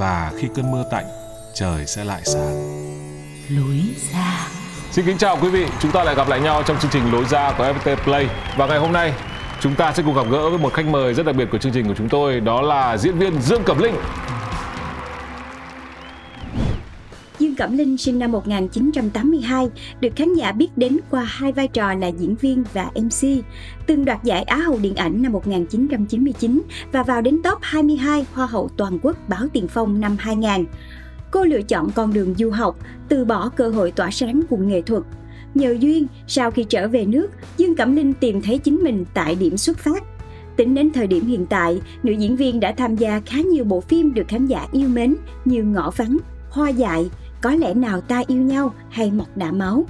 và khi cơn mưa tạnh, trời sẽ lại sáng. lối ra Xin kính chào quý vị, chúng ta lại gặp lại nhau trong chương trình Lối ra của FPT Play và ngày hôm nay chúng ta sẽ cùng gặp gỡ với một khách mời rất đặc biệt của chương trình của chúng tôi đó là diễn viên Dương Cẩm Linh. Cẩm Linh sinh năm 1982, được khán giả biết đến qua hai vai trò là diễn viên và MC, từng đoạt giải Á hậu điện ảnh năm 1999 và vào đến top 22 Hoa hậu toàn quốc báo Tiền Phong năm 2000. Cô lựa chọn con đường du học, từ bỏ cơ hội tỏa sáng cùng nghệ thuật. Nhờ duyên, sau khi trở về nước, Dương Cẩm Linh tìm thấy chính mình tại điểm xuất phát. Tính đến thời điểm hiện tại, nữ diễn viên đã tham gia khá nhiều bộ phim được khán giả yêu mến như Ngõ Vắng, Hoa Dại, có lẽ nào ta yêu nhau hay Mọc đã máu.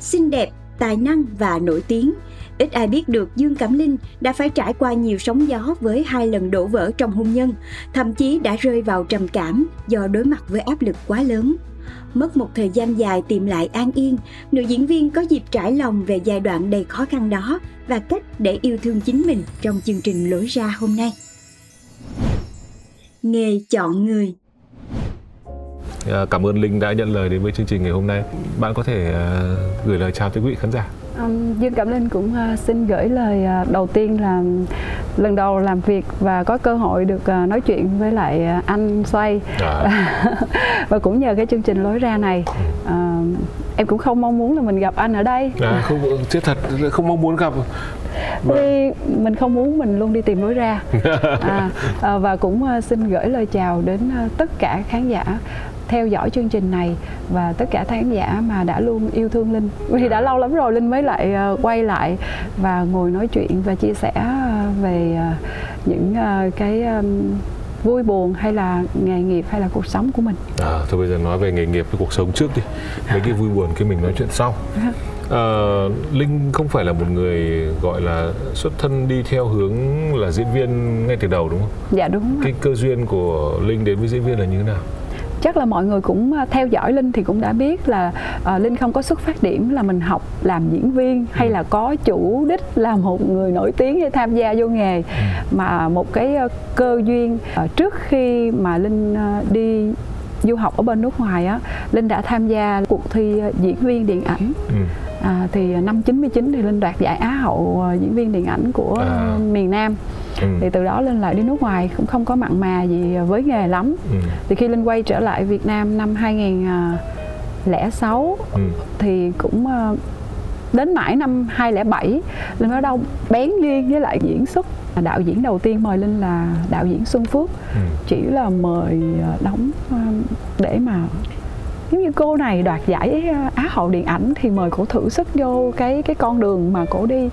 Xinh đẹp, tài năng và nổi tiếng. Ít ai biết được Dương Cẩm Linh đã phải trải qua nhiều sóng gió với hai lần đổ vỡ trong hôn nhân, thậm chí đã rơi vào trầm cảm do đối mặt với áp lực quá lớn. Mất một thời gian dài tìm lại an yên, nữ diễn viên có dịp trải lòng về giai đoạn đầy khó khăn đó và cách để yêu thương chính mình trong chương trình lối ra hôm nay. Nghề chọn người Cảm ơn Linh đã nhận lời đến với chương trình ngày hôm nay. Bạn có thể à, gửi lời chào tới quý vị khán giả. Um, Dương Cẩm Linh cũng uh, xin gửi lời uh, đầu tiên là lần đầu làm việc và có cơ hội được uh, nói chuyện với lại uh, anh Xoay À, và cũng nhờ cái chương trình lối ra này uh, em cũng không mong muốn là mình gặp anh ở đây à, không chết thật không mong muốn gặp. Vâng. vì mình không muốn mình luôn đi tìm lối ra à, à, và cũng xin gửi lời chào đến tất cả khán giả theo dõi chương trình này và tất cả khán giả mà đã luôn yêu thương Linh vì đã lâu lắm rồi Linh mới lại uh, quay lại và ngồi nói chuyện và chia sẻ uh, về uh, những cái vui buồn hay là nghề nghiệp hay là cuộc sống của mình À, thôi bây giờ nói về nghề nghiệp với cuộc sống trước đi. Mấy cái vui buồn cái mình nói chuyện sau. Ờ, Linh không phải là một người gọi là xuất thân đi theo hướng là diễn viên ngay từ đầu đúng không? dạ đúng. Cái cơ duyên của Linh đến với diễn viên là như thế nào? Chắc là mọi người cũng à, theo dõi linh thì cũng đã biết là à, linh không có xuất phát điểm là mình học làm diễn viên hay là có chủ đích là một người nổi tiếng để tham gia vô nghề mà một cái à, cơ duyên à, trước khi mà linh à, đi du học ở bên nước ngoài á linh đã tham gia cuộc thi diễn viên điện ảnh Ừ. À, thì năm 99 thì Linh đoạt giải Á hậu diễn viên điện ảnh của À. miền Nam Ừ. thì từ đó Linh lại đi nước ngoài cũng không có mặn mà gì với nghề lắm Ừ. thì khi Linh quay trở lại Việt Nam năm 2006 Ừ. thì cũng ờ, đến mãi năm 2007 Linh bắt đầu bén duyên với lại diễn xuất đạo diễn đầu tiên mời Linh là đạo diễn Xuân Phước Ừ. chỉ là mời ờ, đóng ờ, để mà giống như cô này đoạt giải ờ, Á hậu điện ảnh thì mời cổ thử sức vô cái cái con đường mà cổ đi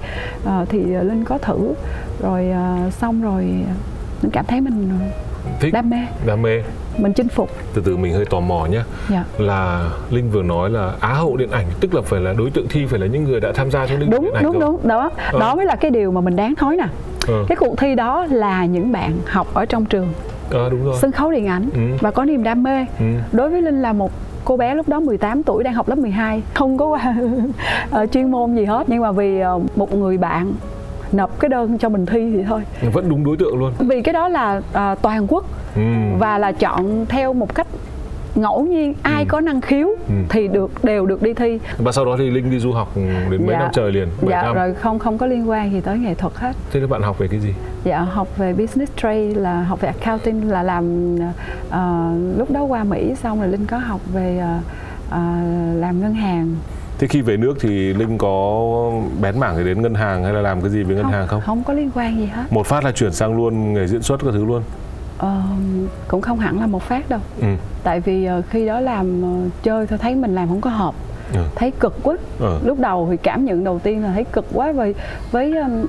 Ờ, thì Linh có thử rồi ờ, xong rồi Linh cảm thấy mình Thích đam mê đam mê. mình chinh phục Từ từ mình hơi tò mò nhé. dạ Là Linh vừa nói là Á hậu điện ảnh tức là phải là đối tượng thi phải là những người đã tham gia trong lĩnh vực đúng điện ảnh đúng rồi. đúng đó Ờ. đó mới là cái điều mà mình đáng nói nè Ờ. cái cuộc thi đó là những bạn học ở trong trường Ờ, đúng rồi. sân khấu điện ảnh Ừ. và có niềm đam mê Ừ. đối với linh là một cô bé lúc đó 18 tuổi đang học lớp 12 không có ờ, chuyên môn gì hết nhưng mà vì ờ, một người bạn nộp cái đơn cho mình thi thì thôi Vẫn đúng đối tượng luôn. vì cái đó là ờ, toàn quốc Ừ. và là chọn theo một cách ngẫu nhiên ai ừ. có năng khiếu ừ. thì được đều được đi thi và sau đó thì linh đi du học đến mấy dạ. năm trời liền dạ năm. rồi không không có liên quan gì tới nghệ thuật hết thế các bạn học về cái gì dạ học về business trade là học về accounting là làm uh, lúc đó qua mỹ xong rồi linh có học về uh, uh, làm ngân hàng Thế khi về nước thì Linh có bén mảng thì đến ngân hàng hay là làm cái gì với ngân không, hàng không? Không có liên quan gì hết. Một phát là chuyển sang luôn nghề diễn xuất các thứ luôn. Ờ, cũng không hẳn là một phát đâu. Ừ. Tại vì uh, khi đó làm uh, chơi thôi thấy mình làm không có hợp. Ừ. Thấy cực quá. Ừ. Lúc đầu thì cảm nhận đầu tiên là thấy cực quá với với um,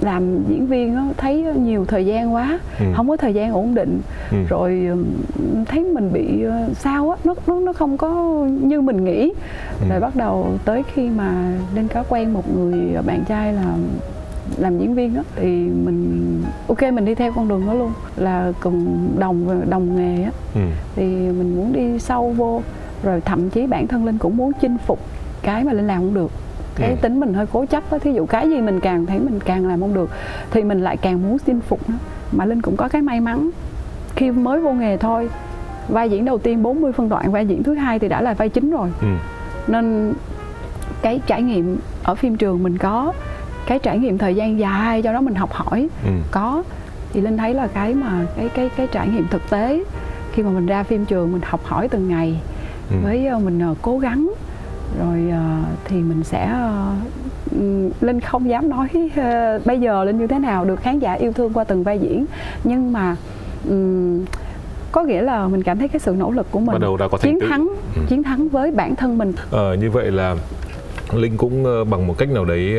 làm diễn viên đó, thấy nhiều thời gian quá ừ. không có thời gian ổn định ừ. rồi thấy mình bị ờ, sao á nó nó nó không có như mình nghĩ ừ. rồi bắt đầu tới khi mà lên có quen một người bạn trai là làm diễn viên đó thì mình ok mình đi theo con đường đó luôn là cùng đồng đồng nghề á ừ. thì mình muốn đi sâu vô rồi thậm chí bản thân linh cũng muốn chinh phục cái mà linh làm không được cái ừ. tính mình hơi cố chấp á thí dụ cái gì mình càng thấy mình càng làm không được thì mình lại càng muốn chinh phục nó mà linh cũng có cái may mắn khi mới vô nghề thôi vai diễn đầu tiên 40 phân đoạn vai diễn thứ hai thì đã là vai chính rồi ừ. nên cái trải nghiệm ở phim trường mình có cái trải nghiệm thời gian dài cho đó mình học hỏi ừ. có thì linh thấy là cái mà cái cái cái trải nghiệm thực tế khi mà mình ra phim trường mình học hỏi từng ngày ừ. với ờ, mình uh, cố gắng rồi uh, thì mình sẽ uh, linh không dám nói uh, bây giờ linh như thế nào được khán giả yêu thương qua từng vai diễn nhưng mà um, có nghĩa là mình cảm thấy cái sự nỗ lực của mình Bắt đầu đã có chiến thắng ừ. chiến thắng với bản thân mình ờ, như vậy là linh cũng bằng một cách nào đấy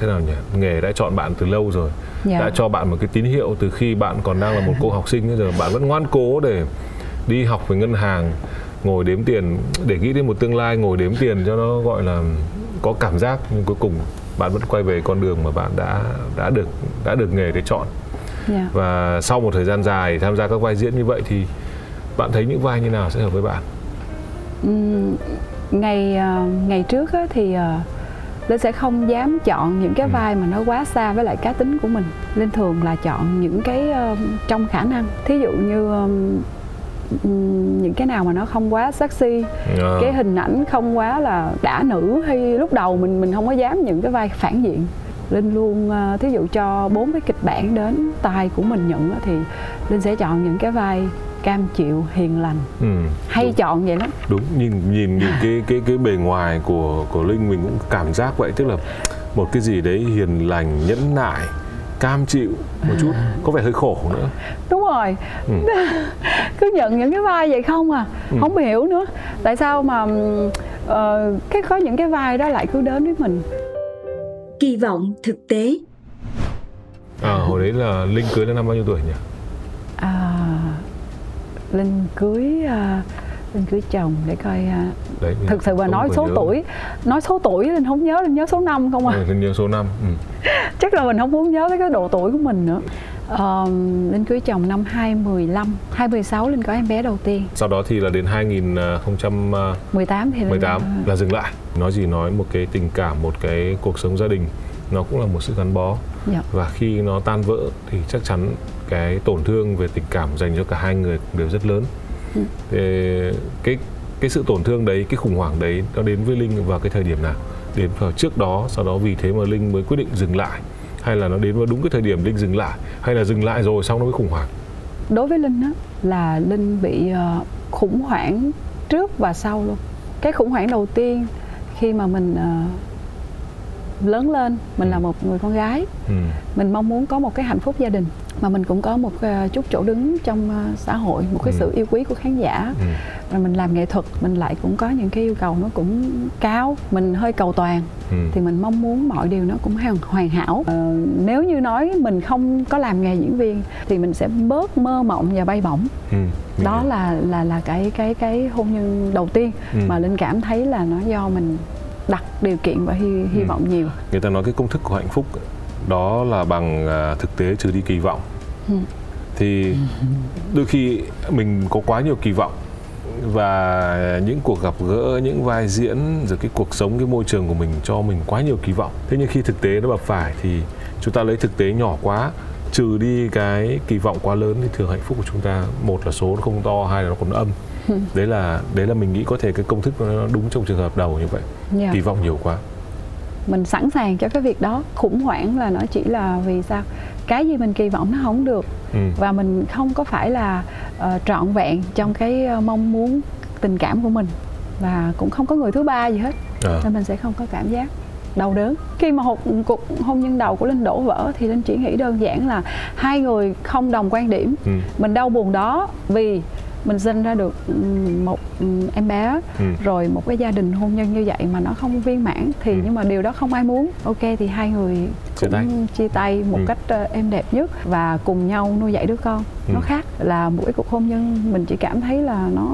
thế nào nhỉ nghề đã chọn bạn từ lâu rồi yeah. Dạ. đã cho bạn một cái tín hiệu từ khi bạn còn đang là một cô học sinh giờ bạn vẫn ngoan cố để đi học về ngân hàng ngồi đếm tiền để nghĩ đến một tương lai ngồi đếm tiền cho nó gọi là có cảm giác nhưng cuối cùng bạn vẫn quay về con đường mà bạn đã đã được đã được nghề để chọn yeah. Dạ. và sau một thời gian dài tham gia các vai diễn như vậy thì bạn thấy những vai như nào sẽ hợp với bạn uhm, ngày uh, ngày trước á, thì uh, linh sẽ không dám chọn những cái ừ. vai mà nó quá xa với lại cá tính của mình linh thường là chọn những cái uh, trong khả năng thí dụ như um, những cái nào mà nó không quá sexy à. cái hình ảnh không quá là đã nữ hay lúc đầu mình mình không có dám những cái vai phản diện linh luôn thí dụ cho bốn cái kịch bản đến tay của mình nhận thì linh sẽ chọn những cái vai cam chịu hiền lành. Ừ, hay đúng. chọn vậy lắm đúng nhìn nhìn nhìn cái cái cái bề ngoài của của linh mình cũng cảm giác vậy tức là một cái gì đấy hiền lành nhẫn nại cam chịu một chút có vẻ hơi khổ nữa. Đúng rồi. Ừ. cứ nhận những cái vai vậy không à ừ. không hiểu nữa. Tại sao mà uh, cái có những cái vai đó lại cứ đến với mình? Kỳ vọng thực tế. À, hồi đấy là linh cưới là năm bao nhiêu tuổi nhỉ? à, linh cưới uh, linh cưới chồng để coi uh, Đấy, thực sự mà nói số nhớ. tuổi nói số tuổi linh không nhớ linh nhớ số năm không à ừ, linh nhớ số năm ừ. chắc là mình không muốn nhớ tới cái độ tuổi của mình nữa uh, Linh cưới chồng năm 2015 2016 Linh có em bé đầu tiên Sau đó thì là đến 2018 thì 18 Linh... là dừng lại Nói gì nói một cái tình cảm, một cái cuộc sống gia đình Nó cũng là một sự gắn bó dạ. Và khi nó tan vỡ thì chắc chắn cái tổn thương về tình cảm dành cho cả hai người đều rất lớn ừ. Thì cái cái sự tổn thương đấy, cái khủng hoảng đấy nó đến với Linh vào cái thời điểm nào? Đến vào trước đó, sau đó vì thế mà Linh mới quyết định dừng lại hay là nó đến vào đúng cái thời điểm linh dừng lại hay là dừng lại rồi xong nó mới khủng hoảng đối với linh á là linh bị uh, khủng hoảng trước và sau luôn cái khủng hoảng đầu tiên khi mà mình uh, lớn lên mình ừ. là một người con gái ừ. mình mong muốn có một cái hạnh phúc gia đình mà mình cũng có một uh, chút chỗ đứng trong uh, xã hội một cái ừ. sự yêu quý của khán giả ừ. rồi mình làm nghệ thuật mình lại cũng có những cái yêu cầu nó cũng cao mình hơi cầu toàn ừ. thì mình mong muốn mọi điều nó cũng hoàn, hoàn hảo ờ, nếu như nói mình không có làm nghề diễn viên thì mình sẽ bớt mơ mộng và bay bổng ừ. đó là là là cái cái cái hôn nhân đầu tiên ừ. mà linh cảm thấy là nó do mình đặt điều kiện và hy, hy ừ. vọng nhiều người ta nói cái công thức của hạnh phúc đó là bằng à, thực tế trừ đi kỳ vọng. Ừ. thì đôi khi mình có quá nhiều kỳ vọng và những cuộc gặp gỡ những vai diễn rồi cái cuộc sống cái môi trường của mình cho mình quá nhiều kỳ vọng. Thế nhưng khi thực tế nó bập phải thì chúng ta lấy thực tế nhỏ quá trừ đi cái kỳ vọng quá lớn thì thường hạnh phúc của chúng ta một là số nó không to hai là nó còn âm. Đấy là đấy là mình nghĩ có thể cái công thức nó đúng trong trường hợp đầu như vậy. Dạ. kỳ vọng nhiều quá mình sẵn sàng cho cái việc đó. Khủng hoảng là nó chỉ là vì sao? Cái gì mình kỳ vọng nó không được. Ừ. và mình không có phải là ờ, trọn vẹn trong cái ờ, mong muốn tình cảm của mình. Và cũng không có người thứ ba gì hết. À. nên mình sẽ không có cảm giác đau đớn. Khi mà một cuộc hôn nhân đầu của linh đổ vỡ thì linh chỉ nghĩ đơn giản là hai người không đồng quan điểm. Ừ. mình đau buồn đó vì mình sinh ra được một em bé Ừ. rồi một cái gia đình hôn nhân như vậy mà nó không viên mãn thì Ừ. nhưng mà điều đó không ai muốn ok thì hai người Chia cũng tay. chia tay một Ừ. cách ờ, êm đẹp nhất và cùng nhau nuôi dạy đứa con Ừ. nó khác là một cái cuộc hôn nhân mình chỉ cảm thấy là nó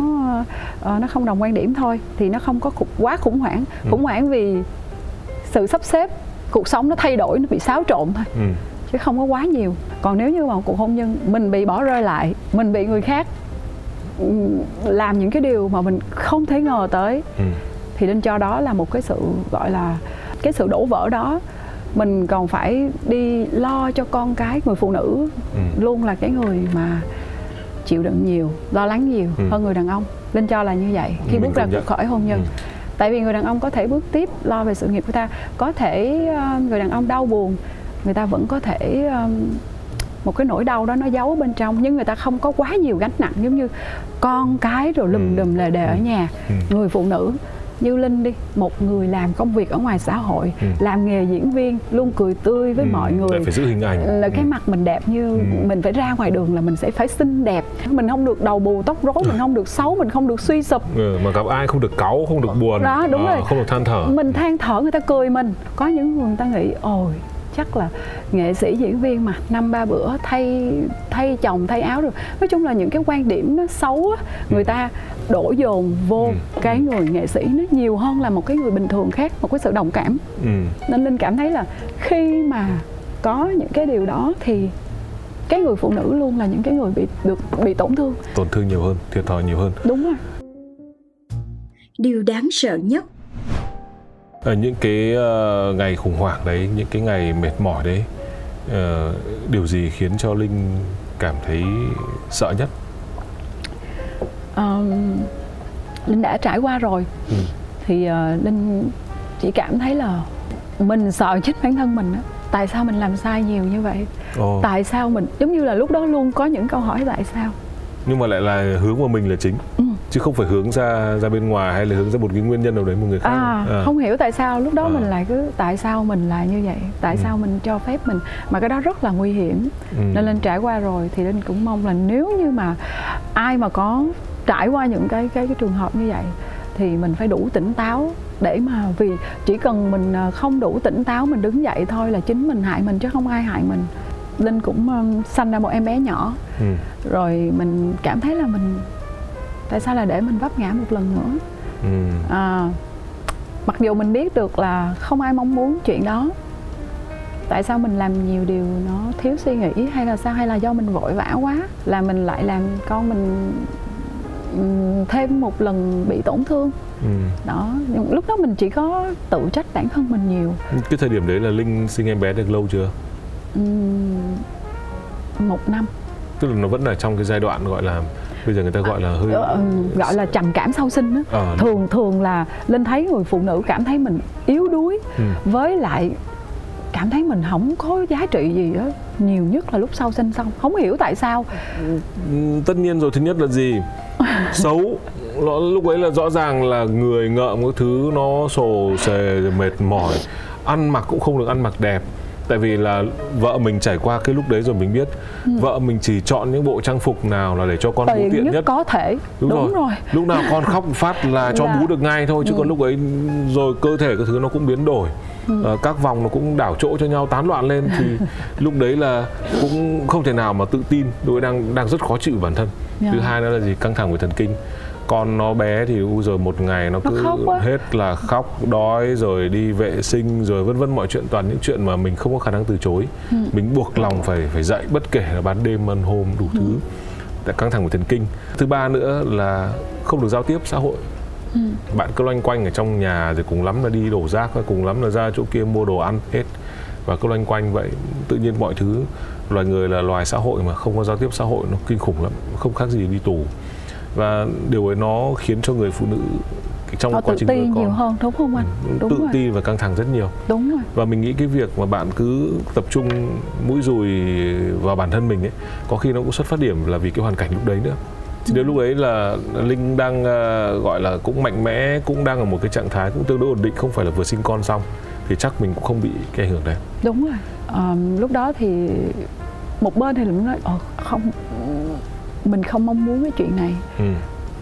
ờ, nó không đồng quan điểm thôi thì nó không có quá khủng hoảng Ừ. khủng hoảng vì sự sắp xếp cuộc sống nó thay đổi nó bị xáo trộn thôi Ừ. chứ không có quá nhiều còn nếu như mà một cuộc hôn nhân mình bị bỏ rơi lại mình bị người khác làm những cái điều mà mình không thể ngờ tới Ừ. thì nên cho đó là một cái sự gọi là cái sự đổ vỡ đó mình còn phải đi lo cho con cái người phụ nữ Ừ. luôn là cái người mà chịu đựng nhiều lo lắng nhiều Ừ. hơn người đàn ông linh cho là như vậy khi Mình bước ra khỏi hôn nhân Ừ. tại vì người đàn ông có thể bước tiếp lo về sự nghiệp của ta có thể ờ, người đàn ông đau buồn người ta vẫn có thể một cái nỗi đau đó nó giấu bên trong nhưng người ta không có quá nhiều gánh nặng giống như con cái rồi lùm Ừ. đùm lề đề ở nhà Ừ. người phụ nữ như linh đi một người làm công việc ở ngoài xã hội Ừ. làm nghề diễn viên luôn cười tươi với Ừ. mọi người Lại phải giữ hình ảnh là cái Ừ. mặt mình đẹp như Ừ. mình phải ra ngoài đường là mình sẽ phải xinh đẹp mình không được đầu bù tóc rối mình không được xấu mình không được suy sụp ừ. mà gặp ai không được cáu không được buồn Đó, đúng Ờ, rồi. không được than thở mình than thở người ta cười mình có những người người ta nghĩ ôi chắc là nghệ sĩ diễn viên mà năm ba bữa thay thay chồng thay áo rồi. Nói chung là những cái quan điểm nó xấu á người ta đổ dồn vô Ừ. cái người nghệ sĩ nó nhiều hơn là một cái người bình thường khác một cái sự đồng cảm. Ừ. nên linh cảm thấy là khi mà có những cái điều đó thì cái người phụ nữ luôn là những cái người bị được bị tổn thương. Tổn thương nhiều hơn thiệt thòi nhiều hơn. Đúng rồi. Điều đáng sợ nhất ở những cái ờ, ngày khủng hoảng đấy những cái ngày mệt mỏi đấy ờ, điều gì khiến cho linh cảm thấy sợ nhất Ờm, linh đã trải qua rồi Ừ. thì uh, linh chỉ cảm thấy là mình sợ chết bản thân mình á tại sao mình làm sai nhiều như vậy Ồ. tại sao mình giống như là lúc đó luôn có những câu hỏi tại sao nhưng mà lại là hướng vào mình là chính Ừ. chứ không phải hướng ra ra bên ngoài hay là hướng ra một cái nguyên nhân nào đấy một người khác à, À. không hiểu tại sao lúc đó À. mình lại cứ tại sao mình là như vậy tại Ừ. sao mình cho phép mình mà cái đó rất là nguy hiểm Ừ. nên linh trải qua rồi thì linh cũng mong là nếu như mà ai mà có trải qua những cái cái cái trường hợp như vậy thì mình phải đủ tỉnh táo để mà vì chỉ cần mình à, không đủ tỉnh táo mình đứng dậy thôi là chính mình hại mình chứ không ai hại mình linh cũng um, sanh ra một em bé nhỏ Ừ. rồi mình cảm thấy là mình tại sao là để mình vấp ngã một lần nữa? Ừ. à, mặc dù mình biết được là không ai mong muốn chuyện đó. Tại sao mình làm nhiều điều nó thiếu suy nghĩ hay là sao? Hay là do mình vội vã quá là mình lại làm con mình thêm một lần bị tổn thương? Ừ. đó nhưng lúc đó mình chỉ có tự trách bản thân mình nhiều. Cái thời điểm đấy là linh sinh em bé được lâu chưa? Ừm, một năm. Tức là nó vẫn là trong cái giai đoạn gọi là bây giờ người ta gọi là hơi Ờ, gọi là trầm cảm sau sinh á. Ờ, thường thường là linh thấy người phụ nữ cảm thấy mình yếu đuối Ừ. với lại cảm thấy mình không có giá trị gì á. Nhiều nhất là lúc sau sinh xong. Không hiểu tại sao. Ừ, tất nhiên rồi thứ nhất là gì? Xấu. Lúc ấy là rõ ràng là người ngợm các thứ nó sồ sề mệt mỏi. Ăn mặc cũng không được ăn mặc đẹp tại vì là vợ mình trải qua cái lúc đấy rồi mình biết. Vợ mình chỉ chọn những bộ trang phục nào là để cho con bú tiền tiện nhất, nhất có thể. Đúng, đúng, rồi. lúc nào con khóc phát là cho Là- bú được ngay thôi chứ Ừ. còn lúc ấy rồi cơ thể các thứ nó cũng biến đổi. Ờ, các vòng nó cũng đảo chỗ cho nhau tán loạn lên. Thì lúc đấy là cũng không thể nào mà tự tin. Đối đang đang rất khó chịu bản thân. Dạ. thứ hai nữa là gì? Căng thẳng về thần kinh con nó bé thì u giờ một ngày nó cứ hết là khóc đói rồi đi vệ sinh rồi vân vân mọi chuyện toàn những chuyện mà mình không có khả năng từ chối. Ừ. mình buộc lòng phải phải dậy bất kể là ban đêm ban hôm đủ thứ. Tại căng thẳng về thần kinh. Thứ ba nữa là không được giao tiếp xã hội. Ừ. bạn cứ loanh quanh ở trong nhà rồi cùng lắm là đi đổ rác cùng lắm là ra chỗ kia mua đồ ăn hết. Và cứ loanh quanh vậy tự nhiên mọi thứ. Loài người là loài xã hội mà không có giao tiếp xã hội nó kinh khủng lắm không khác gì đi tù và điều ấy nó khiến cho người phụ nữ trong họ quá tự trình con nhiều hơn đúng không anh? Ừ, đúng tự rồi. tin và căng thẳng rất nhiều. Đúng rồi. Và mình nghĩ cái việc mà bạn cứ tập trung mũi dùi vào bản thân mình ấy có khi nó cũng xuất phát điểm là vì cái hoàn cảnh lúc đấy nữa. Thì đến lúc đấy là linh đang uh, gọi là cũng mạnh mẽ cũng đang ở một cái trạng thái cũng tương đối ổn định không phải là vừa sinh con xong thì chắc mình cũng không bị cái ảnh hưởng đấy. Đúng rồi. À, lúc đó thì một bên thì cũng nói ờ không mình không mong muốn cái chuyện này ừ.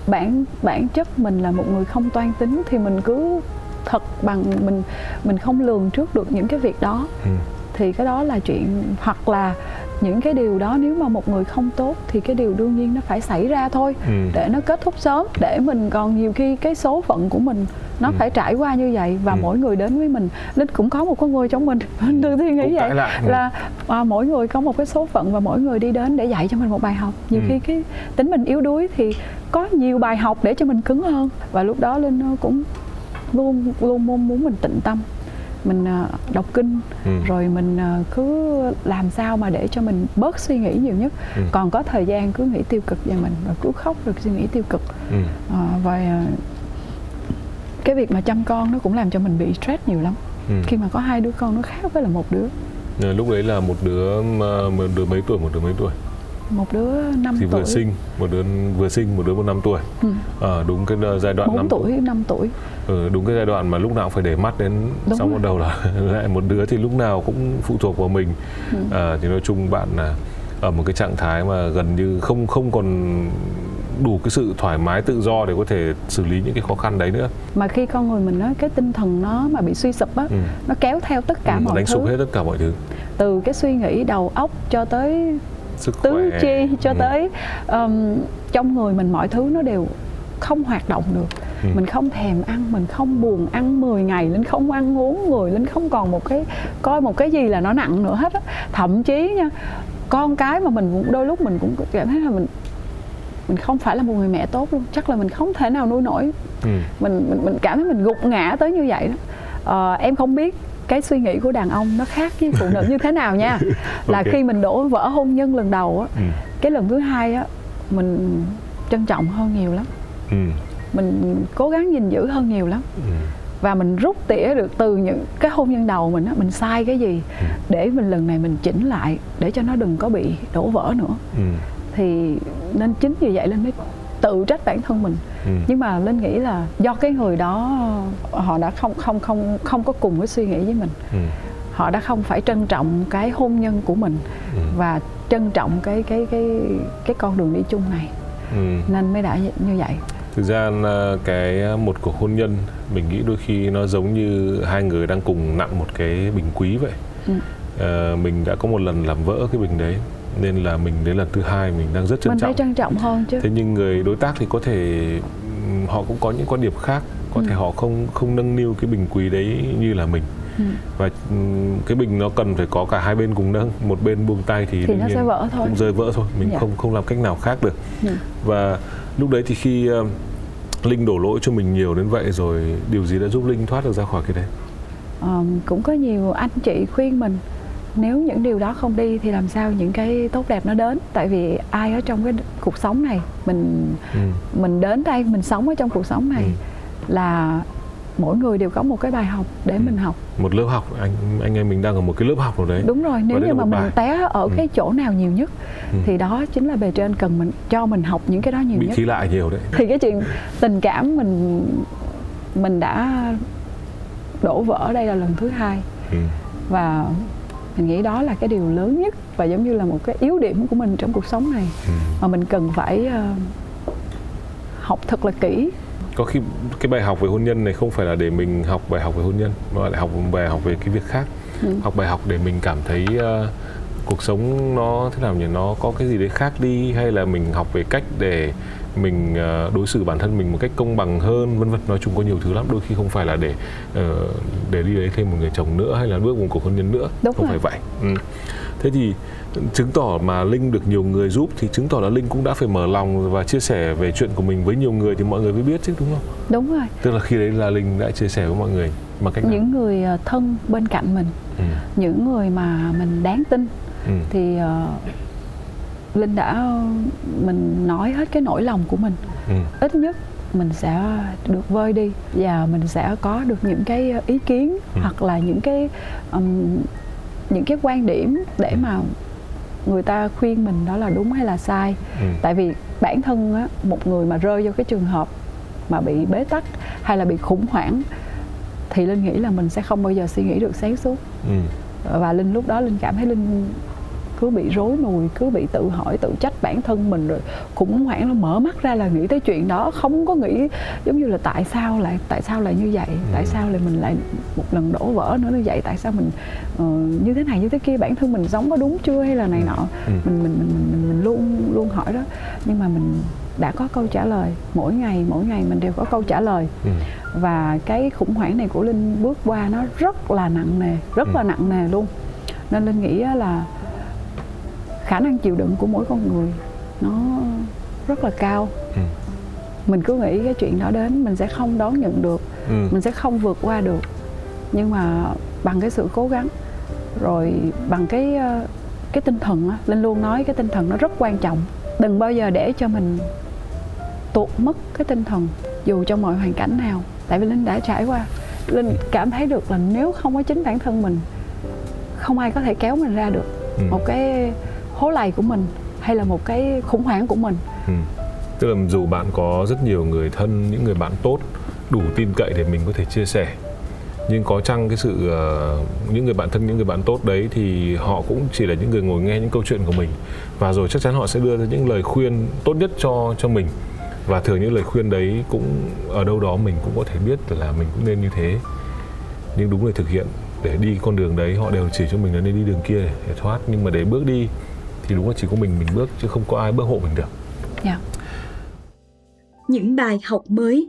bản bản chất mình là một người không toan tính thì mình cứ thật bằng mình mình không lường trước được những cái việc đó Ừ. thì cái đó là chuyện hoặc là những cái điều đó nếu mà một người không tốt thì cái điều đương nhiên nó phải xảy ra thôi Ừ. để nó kết thúc sớm để mình còn nhiều khi cái số phận của mình nó Ừ. phải trải qua như vậy và Ừ. mỗi người đến với mình linh cũng có một con người trong mình đừng suy nghĩ vậy lại. Ừ. là à, mỗi người có một cái số phận và mỗi người đi đến để dạy cho mình một bài học nhiều Ừ. khi cái tính mình yếu đuối thì có nhiều bài học để cho mình cứng hơn và lúc đó linh ờ, cũng luôn luôn mong muốn mình tịnh tâm mình ờ, đọc kinh Ừ. rồi mình ờ, cứ làm sao mà để cho mình bớt suy nghĩ nhiều nhất Ừ. còn có thời gian cứ nghĩ tiêu cực về mình và cứ khóc được suy nghĩ tiêu cực Ừ. Ờ, và cái việc mà chăm con nó cũng làm cho mình bị stress nhiều lắm Ừ. khi mà có hai đứa con nó khác với là một đứa Ờ, lúc đấy là một đứa mà- một đứa mấy tuổi một đứa mấy tuổi một đứa 5 thì tuổi vừa sinh một đứa vừa sinh một đứa một năm tuổi Ừ. ờ, đúng cái giai đoạn 4 năm tuổi 5 tuổi Ừ, đúng cái giai đoạn mà lúc nào cũng phải để mắt đến Đúng xong rồi. bắt đầu là lại một đứa thì lúc nào cũng phụ thuộc vào mình Ừ. à, thì nói chung bạn là ở một cái trạng thái mà gần như không không còn đủ cái sự thoải mái tự do để có thể xử lý những cái khó khăn đấy nữa mà khi con người mình á cái tinh thần nó mà bị suy sụp á ừ. nó kéo theo tất cả Ừ, nó mọi đánh thứ sụp hết tất cả mọi thứ từ cái suy nghĩ đầu óc cho tới sức tứ khỏe chi cho ừ. tới um, trong người mình mọi thứ nó đều không hoạt động được Ừ. mình không thèm ăn mình không buồn ăn 10 ngày linh không ăn uống người linh không còn một cái coi một cái gì là nó nặng nữa hết á thậm chí nha con cái mà mình cũng đôi lúc mình cũng cảm thấy là mình mình không phải là một người mẹ tốt luôn chắc là mình không thể nào nuôi nổi ừ. mình mình, mình cảm thấy mình gục ngã tới như vậy đó Ờ, em không biết cái suy nghĩ của đàn ông nó khác với phụ nữ như thế nào nha là Ok. khi mình đổ vỡ hôn nhân lần đầu á Ừ. cái lần thứ hai á mình trân trọng hơn nhiều lắm Ừ. mình cố gắng gìn giữ hơn nhiều lắm Ừ. và mình rút tỉa được từ những cái hôn nhân đầu mình á mình sai cái gì Ừ. để mình lần này mình chỉnh lại để cho nó đừng có bị đổ vỡ nữa Ừ. thì nên chính vì vậy lên mới tự trách bản thân mình Ừ. nhưng mà linh nghĩ là do cái người đó họ đã không không không không có cùng cái suy nghĩ với mình Ừ. họ đã không phải trân trọng cái hôn nhân của mình Ừ. và trân trọng cái cái cái cái con đường đi chung này Ừ. nên mới đã như vậy thực ra cái một cuộc hôn nhân mình nghĩ đôi khi nó giống như hai người đang cùng nặn một cái bình quý vậy Ừ. Ờ, mình đã có một lần làm vỡ cái bình đấy nên là mình đến lần thứ hai mình đang rất trân mình trọng phải trân trọng hơn chứ thế nhưng người đối tác thì có thể họ cũng có những quan điểm khác có Ừ. thể họ không không nâng niu cái bình quý đấy như là mình Ừ. và cái bình nó cần phải có cả hai bên cùng nâng một bên buông tay thì, Thì nó sẽ vỡ thôi. cũng rơi vỡ thôi mình Dạ. không không làm cách nào khác được Ừ. và lúc đấy thì khi ờ, linh đổ lỗi cho mình nhiều đến vậy rồi điều gì đã giúp linh thoát được ra khỏi cái đấy Ờm, cũng có nhiều anh chị khuyên mình nếu những điều đó không đi thì làm sao những cái tốt đẹp nó đến tại vì ai ở trong cái cuộc sống này mình ừ. mình đến đây mình sống ở trong cuộc sống này Ừ. là mỗi người đều có một cái bài học để Ừ. mình học một lớp học anh anh em mình đang ở một cái lớp học nào đấy đúng rồi nếu như mà mình bài. té ở Ừ. cái chỗ nào nhiều nhất Ừ. thì đó chính là bề trên cần mình cho mình học những cái đó nhiều bị nhất thi lại nhiều đấy thì cái chuyện tình cảm mình mình đã đổ vỡ đây là lần thứ hai ừ. và mình nghĩ đó là cái điều lớn nhất và giống như là một cái yếu điểm của mình trong cuộc sống này Ừ. mà mình cần phải ờ, học thật là kỹ có khi cái bài học về hôn nhân này không phải là để mình học bài học về hôn nhân mà lại học bài học về cái việc khác Ừ. học bài học để mình cảm thấy ờ, cuộc sống nó thế nào nhỉ nó có cái gì đấy khác đi hay là mình học về cách để mình ờ, đối xử bản thân mình một cách công bằng hơn vân vân nói chung có nhiều thứ lắm đôi khi không phải là để ờ, để đi lấy thêm một người chồng nữa hay là bước một cuộc hôn nhân nữa Đúng không rồi. phải vậy ừ. thế thì chứng tỏ mà linh được nhiều người giúp thì chứng tỏ là linh cũng đã phải mở lòng và chia sẻ về chuyện của mình với nhiều người thì mọi người mới biết chứ đúng không đúng rồi tức là khi đấy là linh đã chia sẻ với mọi người bằng cách nào những người ờ, thân bên cạnh mình ừ. những người mà mình đáng tin Ừ. thì linh đã mình nói hết cái nỗi lòng của mình ừ. ít nhất mình sẽ được vơi đi và mình sẽ có được những cái ý kiến ừ. hoặc là những cái um, những cái quan điểm để ừ. mà người ta khuyên mình đó là đúng hay là sai ừ. tại vì bản thân á, một người mà rơi vào cái trường hợp mà bị bế tắc hay là bị khủng hoảng thì linh nghĩ là mình sẽ không bao giờ suy nghĩ được sáng suốt ừ. và linh lúc đó linh cảm thấy linh cứ bị rối nùi cứ bị tự hỏi tự trách bản thân mình rồi khủng hoảng nó mở mắt ra là nghĩ tới chuyện đó không có nghĩ giống như là tại sao lại tại sao lại như vậy ừ. tại sao lại mình lại một lần đổ vỡ nữa như vậy tại sao mình uh, như thế này như thế kia bản thân mình sống có đúng chưa hay là này ừ. nọ ừ. mình, mình mình mình mình luôn luôn hỏi đó nhưng mà mình đã có câu trả lời mỗi ngày mỗi ngày mình đều có câu trả lời ừ. và cái khủng hoảng này của linh bước qua nó rất là nặng nề rất ừ. là nặng nề luôn nên linh nghĩ là khả năng chịu đựng của mỗi con người nó rất là cao ừ. mình cứ nghĩ cái chuyện đó đến mình sẽ không đón nhận được ừ. mình sẽ không vượt qua được nhưng mà bằng cái sự cố gắng rồi bằng cái ờ, cái tinh thần á linh luôn nói cái tinh thần nó rất quan trọng đừng bao giờ để cho mình tuột mất cái tinh thần dù trong mọi hoàn cảnh nào tại vì linh đã trải qua linh cảm thấy được là nếu không có chính bản thân mình không ai có thể kéo mình ra được ừ. một cái hố lầy của mình hay là một cái khủng hoảng của mình ừ. tức là dù bạn có rất nhiều người thân những người bạn tốt đủ tin cậy để mình có thể chia sẻ nhưng có chăng cái sự uh, những người bạn thân những người bạn tốt đấy thì họ cũng chỉ là những người ngồi nghe những câu chuyện của mình và rồi chắc chắn họ sẽ đưa ra những lời khuyên tốt nhất cho cho mình và thường những lời khuyên đấy cũng ở đâu đó mình cũng có thể biết là mình cũng nên như thế nhưng đúng là thực hiện để đi con đường đấy họ đều chỉ cho mình là nên đi đường kia để thoát nhưng mà để bước đi thì đúng là chỉ có mình mình bước chứ không có ai bước hộ mình được. Yeah. Dạ. Những bài học mới.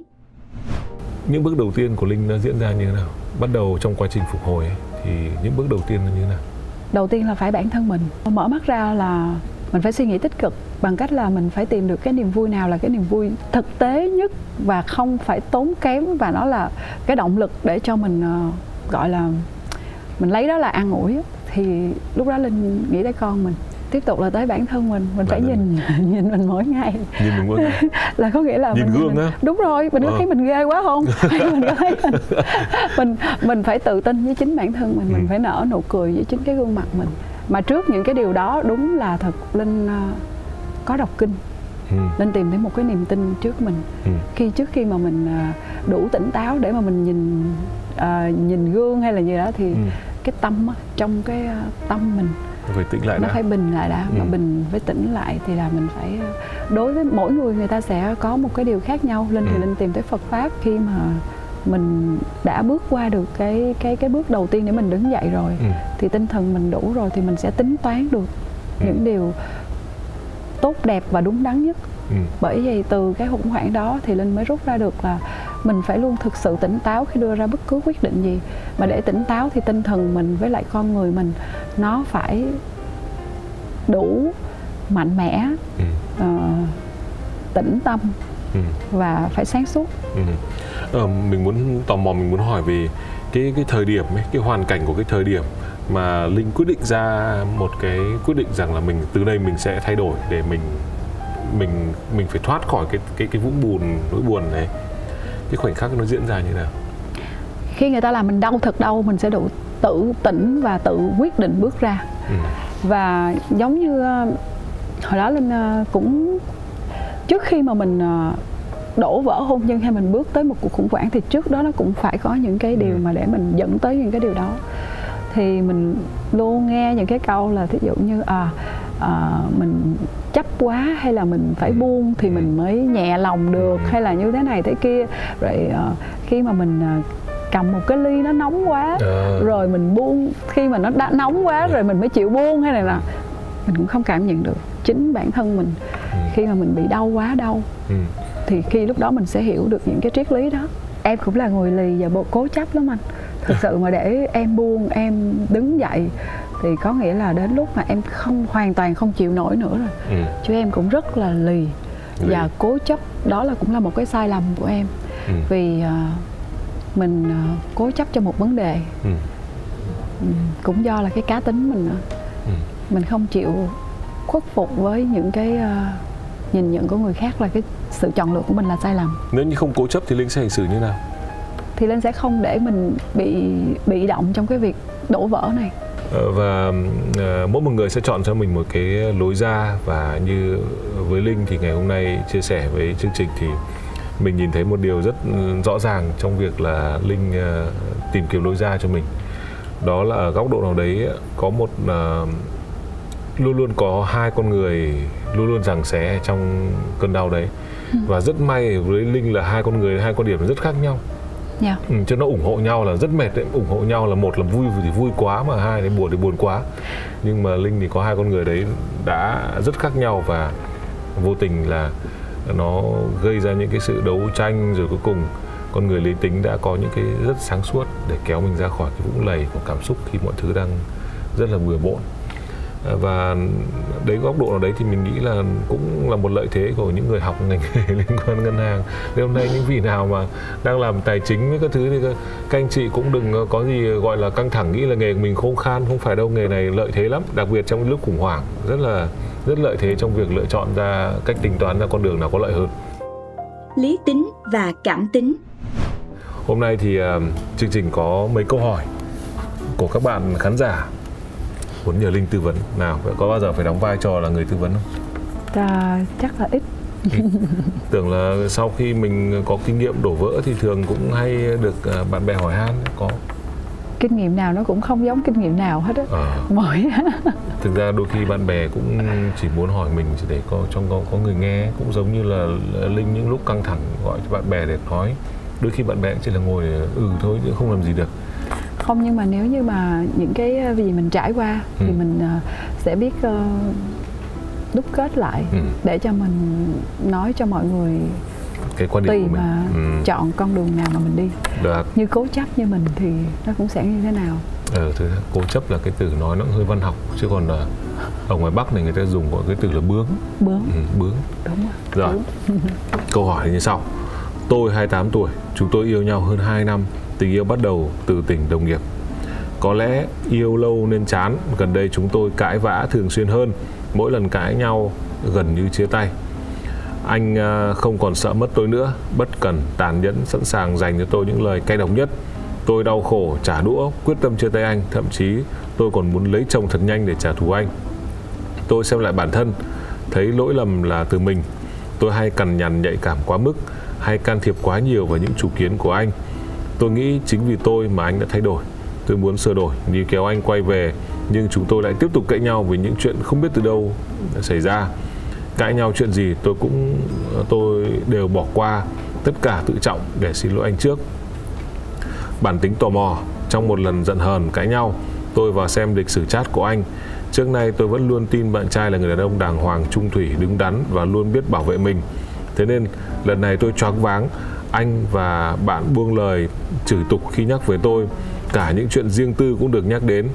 Những bước đầu tiên của Linh nó diễn ra như thế nào? Bắt đầu trong quá trình phục hồi ấy, thì những bước đầu tiên là như thế nào? Đầu tiên là phải bản thân mình mở mắt ra là mình phải suy nghĩ tích cực bằng cách là mình phải tìm được cái niềm vui nào là cái niềm vui thực tế nhất và không phải tốn kém và nó là cái động lực để cho mình uh, gọi là mình lấy đó là an ủi thì lúc đó linh nghĩ tới con mình tiếp tục là tới bản thân mình mình phải nhìn nhìn mình mỗi ngày nhìn mình mỗi ngày là có nghĩa là nhìn mình, gương mình, đúng rồi mình có ờ. thấy mình ghê quá không mình có thấy mình, mình mình phải tự tin với chính bản thân mình ừ. mình phải nở nụ cười với chính cái gương mặt mình mà trước những cái điều đó đúng là thật linh uh, có đọc kinh ừ. linh tìm thấy một cái niềm tin trước mình ừ. khi trước khi mà mình uh, đủ tỉnh táo để mà mình nhìn uh, nhìn gương hay là gì đó thì ừ. cái tâm á, trong cái tâm mình phải tỉnh lại nó đã. phải bình lại đã ừ. mà bình với tỉnh lại thì là mình phải đối với mỗi người người ta sẽ có một cái điều khác nhau linh ừ. thì linh tìm tới Phật pháp khi mà mình đã bước qua được cái cái cái bước đầu tiên để mình đứng dậy rồi ừ. thì tinh thần mình đủ rồi thì mình sẽ tính toán được ừ. những điều tốt đẹp và đúng đắn nhất ừ. bởi vì từ cái khủng hoảng đó thì linh mới rút ra được là mình phải luôn thực sự tỉnh táo khi đưa ra bất cứ quyết định gì mà để tỉnh táo thì tinh thần mình với lại con người mình nó phải đủ mạnh mẽ ừ. uh, tĩnh tâm ừ. và phải sáng suốt ừ. ờ, mình muốn tò mò mình muốn hỏi về cái cái thời điểm ấy, cái hoàn cảnh của cái thời điểm mà linh quyết định ra một cái quyết định rằng là mình từ đây mình sẽ thay đổi để mình mình mình phải thoát khỏi cái cái cái vũng bùn nỗi buồn này cái khoảnh khắc nó diễn ra như nào khi người ta làm mình đau thật đau mình sẽ đủ tự tỉnh và tự quyết định bước ra ừ. và giống như ờ, hồi đó linh ờ, cũng trước khi mà mình ờ, đổ vỡ hôn nhân hay mình bước tới một cuộc khủng hoảng thì trước đó nó cũng phải có những cái điều ừ. mà để mình dẫn tới những cái điều đó thì mình luôn nghe những cái câu là thí dụ như à, à mình chấp quá hay là mình phải ừ. buông thì mình mới nhẹ lòng được hay là như thế này thế kia rồi à, khi mà mình à, cầm một cái ly nó nóng quá à. rồi mình buông khi mà nó đã nóng quá rồi mình mới chịu buông hay này là mình cũng không cảm nhận được chính bản thân mình ừ. khi mà mình bị đau quá đau ừ. thì khi lúc đó mình sẽ hiểu được những cái triết lý đó em cũng là người lì và bộ cố chấp lắm anh thực sự mà để em buông em đứng dậy thì có nghĩa là đến lúc mà em không hoàn toàn không chịu nổi nữa rồi. Ừ. chứ em cũng rất là lì, lì. Và cố chấp đó là cũng là một cái sai lầm của em. Ừ. vì uh, mình uh, cố chấp cho một vấn đề. Ừ. Ừ, cũng do là cái cá tính mình nữa ừ. mình không chịu khuất phục với những cái uh, nhìn nhận của người khác là cái sự chọn lựa của mình là sai lầm. Nếu như không cố chấp thì linh sẽ hành xử như nào? Thì linh sẽ không để mình bị bị động trong cái việc đổ vỡ này và uh, mỗi một người sẽ chọn cho mình một cái lối ra và như với linh thì ngày hôm nay chia sẻ với chương trình thì mình nhìn thấy một điều rất rõ ràng trong việc là linh uh, tìm kiếm lối ra cho mình. Đó là ở góc độ nào đấy có một uh, luôn luôn có hai con người luôn luôn giằng xé trong cơn đau đấy. Ừ. và rất may với linh là hai con người hai quan điểm rất khác nhau yeah. ừ, chứ nó ủng hộ nhau là rất mệt đấy. Ủng hộ nhau là một là vui thì vui quá mà hai thì buồn thì buồn quá. Nhưng mà linh thì có hai con người đấy đã rất khác nhau và vô tình là nó gây ra những cái sự đấu tranh rồi cuối cùng con người lý tính đã có những cái rất sáng suốt để kéo mình ra khỏi cái vũng lầy của cảm xúc khi mọi thứ đang rất là bừa bộn và đấy góc độ nào đấy thì mình nghĩ là cũng là một lợi thế của những người học ngành nghề liên quan ngân hàng. Thế hôm nay những vị nào mà đang làm tài chính với các thứ thì các anh chị cũng đừng có gì gọi là căng thẳng nghĩ là nghề mình khô khan không phải đâu. Nghề này lợi thế lắm đặc biệt trong lúc khủng hoảng. Rất là rất lợi thế trong việc lựa chọn ra cách tính toán ra con đường nào có lợi hơn. Lý tính và cảm tính. Hôm nay thì uh, chương trình có mấy câu hỏi của các bạn khán giả muốn nhờ linh tư vấn. Nào có bao giờ phải đóng vai trò là người tư vấn không? À, chắc là ít. Tưởng là sau khi mình có kinh nghiệm đổ vỡ thì thường cũng hay được à, bạn bè hỏi han có. Kinh nghiệm nào nó cũng không giống kinh nghiệm nào hết á. À. mỗi thực ra đôi khi bạn bè cũng chỉ muốn hỏi mình để có trong có, có người nghe cũng giống như là linh những lúc căng thẳng gọi cho bạn bè để nói. Đôi khi bạn bè chỉ là ngồi ừ thôi chứ không làm gì được không nhưng mà nếu như mà những cái ờ, gì mình trải qua ừ. thì mình uh, sẽ biết uh, đúc kết lại ừ. để cho mình nói cho mọi người cái quan điểm tùy của mình. mà ừ. chọn con đường nào mà mình đi được như cố chấp như mình thì nó cũng sẽ như thế nào ờ ra cố chấp là cái từ nói nó hơi văn học chứ còn là ở ngoài bắc này người ta dùng gọi cái từ là bướng bướng ừ, bướng đúng rồi, rồi. câu hỏi như sau tôi 28 tuổi chúng tôi yêu nhau hơn 2 năm tình yêu bắt đầu từ tình đồng nghiệp. Có lẽ yêu lâu nên chán, gần đây chúng tôi cãi vã thường xuyên hơn, mỗi lần cãi nhau gần như chia tay. Anh à, không còn sợ mất tôi nữa, bất cần tàn nhẫn sẵn sàng dành cho tôi những lời cay độc nhất. Tôi đau khổ, trả đũa, quyết tâm chia tay anh, thậm chí tôi còn muốn lấy chồng thật nhanh để trả thù anh. Tôi xem lại bản thân, thấy lỗi lầm là từ mình. Tôi hay cằn nhằn nhạy cảm quá mức, hay can thiệp quá nhiều vào những chủ kiến của anh. Tôi nghĩ chính vì tôi mà anh đã thay đổi. Tôi muốn sửa đổi, níu kéo anh quay về, nhưng chúng tôi lại tiếp tục cãi nhau vì những chuyện không biết từ đâu xảy ra. Cãi nhau chuyện gì tôi cũng tôi đều bỏ qua tất cả tự trọng để xin lỗi anh trước. Bản tính tò mò, trong một lần giận hờn cãi nhau, tôi vào xem lịch sử chat của anh. Trước nay tôi vẫn luôn tin bạn trai là người đàn ông đàng hoàng, trung thủy, đứng đắn và luôn biết bảo vệ mình. Thế nên lần này tôi choáng váng anh và bạn buông lời, chửi tục khi nhắc về tôi. Cả những chuyện riêng tư cũng được nhắc đến.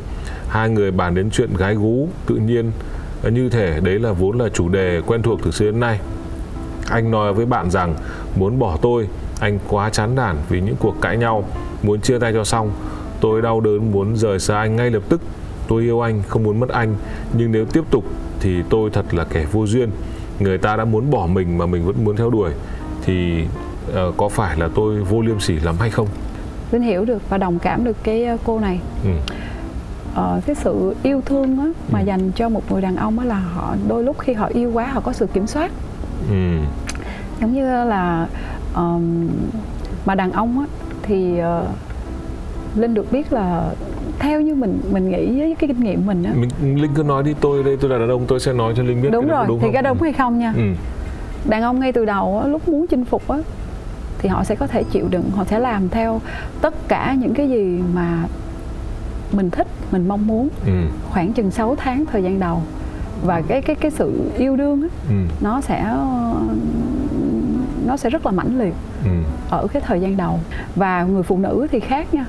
Hai người bàn đến chuyện gái gú, tự nhiên. Như thể đấy là vốn là chủ đề quen thuộc từ xưa đến nay. Anh nói với bạn rằng, muốn bỏ tôi, anh quá chán nản vì những cuộc cãi nhau. Muốn chia tay cho xong, tôi đau đớn muốn rời xa anh ngay lập tức. Tôi yêu anh, không muốn mất anh. Nhưng nếu tiếp tục, thì tôi thật là kẻ vô duyên. Người ta đã muốn bỏ mình mà mình vẫn muốn theo đuổi. Thì uh, có phải là tôi vô liêm sỉ lắm hay không Linh hiểu được và đồng cảm được cái ờ, cô này ừ. ờ, cái sự yêu thương á, mà ừ. dành cho một người đàn ông á, là họ đôi lúc khi họ yêu quá họ có sự kiểm soát ừ. giống như là um, mà đàn ông á, thì uh, linh được biết là theo như mình mình nghĩ với cái kinh nghiệm mình á mình linh cứ nói đi tôi đây tôi là đàn ông tôi sẽ nói cho linh biết đúng rồi đúng thì không? cái đúng hay không nha ừ. đàn ông ngay từ đầu á, lúc muốn chinh phục á thì họ sẽ có thể chịu đựng họ sẽ làm theo tất cả những cái gì mà mình thích mình mong muốn ừ. khoảng chừng 6 tháng thời gian đầu và cái cái cái sự yêu đương á, ừ. nó sẽ nó sẽ rất là mãnh liệt ừ. ở cái thời gian đầu và người phụ nữ thì khác nha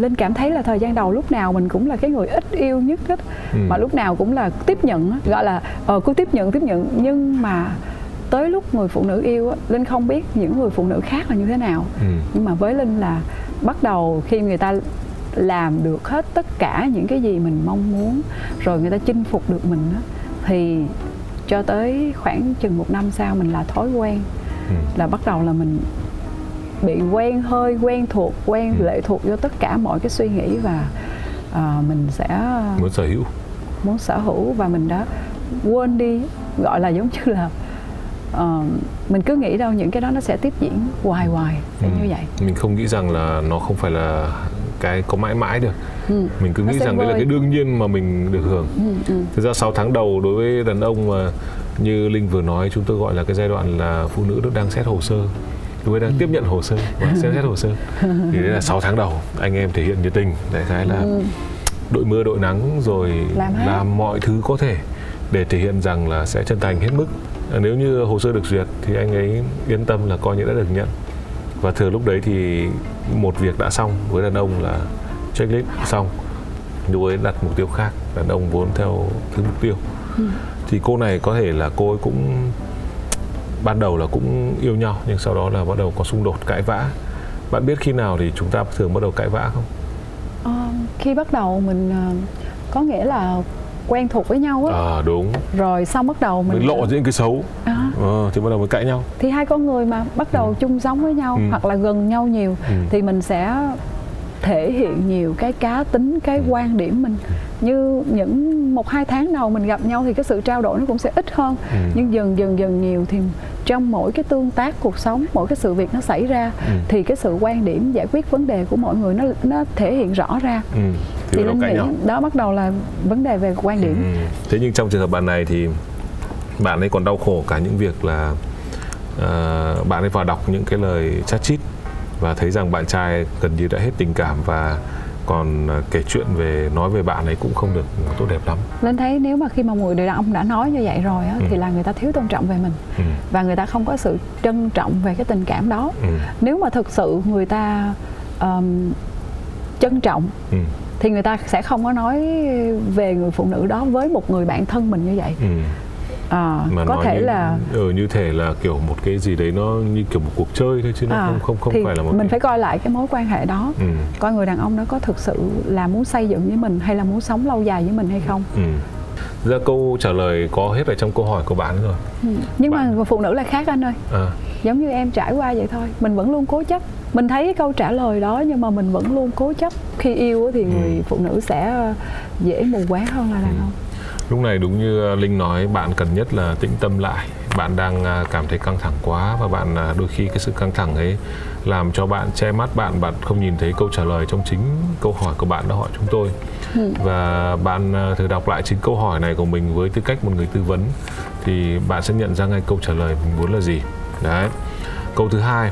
linh cảm thấy là thời gian đầu lúc nào mình cũng là cái người ít yêu nhất hết ừ. mà lúc nào cũng là tiếp nhận gọi là ờ cứ tiếp nhận tiếp nhận nhưng mà tới lúc người phụ nữ yêu á linh không biết những người phụ nữ khác là như thế nào ừ. nhưng mà với linh là bắt đầu khi người ta làm được hết tất cả những cái gì mình mong muốn rồi người ta chinh phục được mình á thì cho tới khoảng chừng một năm sau mình là thói quen ừ. là bắt đầu là mình bị quen hơi quen thuộc quen ừ. lệ thuộc vô tất cả mọi cái suy nghĩ và uh, mình sẽ muốn sở hữu muốn sở hữu và mình đã quên đi gọi là giống như là uh, mình cứ nghĩ đâu những cái đó nó sẽ tiếp diễn hoài hoài sẽ ừ. như vậy mình không nghĩ rằng là nó không phải là cái có mãi mãi được ừ. mình cứ nghĩ rằng đấy là cái đương nhiên mà mình được hưởng ừ, ừ. thực ra 6 tháng đầu đối với đàn ông mà như linh vừa nói chúng tôi gọi là cái giai đoạn là phụ nữ đang xét hồ sơ lúc ấy đang ừ. tiếp nhận hồ sơ và xem xét hồ sơ thì đấy là 6 tháng đầu anh em thể hiện nhiệt tình đại khái là ừ. đội mưa đội nắng rồi làm, làm mọi thứ có thể để thể hiện rằng là sẽ chân thành hết mức. Nếu như hồ sơ được duyệt thì anh ấy yên tâm là coi như đã được nhận. Và thường lúc đấy thì một việc đã xong với đàn ông là checklist xong. Lúc ấy đặt mục tiêu khác đàn ông vốn theo thứ mục tiêu. Ừ. thì cô này có thể là cô ấy cũng ban đầu là cũng yêu nhau nhưng sau đó là bắt đầu có xung đột cãi vã. Bạn biết khi nào thì chúng ta thường bắt đầu cãi vã không? À, khi bắt đầu mình ờ, có nghĩa là quen thuộc với nhau á à đúng rồi xong bắt đầu mình, mình lộ những cái xấu à. ờ, thì bắt đầu mới cãi nhau thì hai con người mà bắt đầu ừ. chung sống với nhau ừ. hoặc là gần nhau nhiều ừ. thì mình sẽ thể hiện nhiều cái cá tính cái ừ. quan điểm mình như những một hai tháng đầu mình gặp nhau thì cái sự trao đổi nó cũng sẽ ít hơn ừ. nhưng dần dần dần nhiều thì trong mỗi cái tương tác cuộc sống mỗi cái sự việc nó xảy ra ừ. thì cái sự quan điểm giải quyết vấn đề của mọi người nó nó thể hiện rõ ra ừ. Thì, thì linh nghĩ nhau. đó bắt đầu là vấn đề về quan điểm ừ. thế nhưng trong trường hợp bạn này thì bạn ấy còn đau khổ cả những việc là uh, bạn ấy vào đọc những cái lời chat chít và thấy rằng bạn trai gần như đã hết tình cảm và còn à, kể chuyện về nói về bạn ấy cũng không được tốt đẹp lắm lên thấy nếu mà khi mà người đàn ông đã nói như vậy rồi á, ừ. thì là người ta thiếu tôn trọng về mình ừ. và người ta không có sự trân trọng về cái tình cảm đó ừ. nếu mà thực sự người ta um, trân trọng ừ. Thì người ta sẽ không có nói về người phụ nữ đó với một người bạn thân mình như vậy ừ à, mà có thể như, là ừ, như thể là kiểu một cái gì đấy nó như kiểu một cuộc chơi thôi chứ nó à, không không không thì phải là một mình cái... phải coi lại cái mối quan hệ đó ừ. coi người đàn ông đó có thực sự là muốn xây dựng với mình hay là muốn sống lâu dài với mình hay không ừ. Ra câu trả lời có hết ở trong câu hỏi của bạn rồi ừ. nhưng bạn... mà phụ nữ là khác anh ơi à. giống như em trải qua vậy thôi mình vẫn luôn cố chấp mình thấy câu trả lời đó nhưng mà mình vẫn luôn cố chấp khi yêu thì ừ. người phụ nữ sẽ dễ mù quáng hơn là đàn ừ. ông lúc này đúng như linh nói bạn cần nhất là tĩnh tâm lại bạn đang à, cảm thấy căng thẳng quá và bạn đôi khi cái sự căng thẳng ấy làm cho bạn che mắt bạn bạn không nhìn thấy câu trả lời trong chính câu hỏi của bạn đã hỏi chúng tôi ừ. và bạn ờ, thử đọc lại chính câu hỏi này của mình với tư cách một người tư vấn thì bạn sẽ nhận ra ngay câu trả lời mình muốn là gì đấy câu thứ hai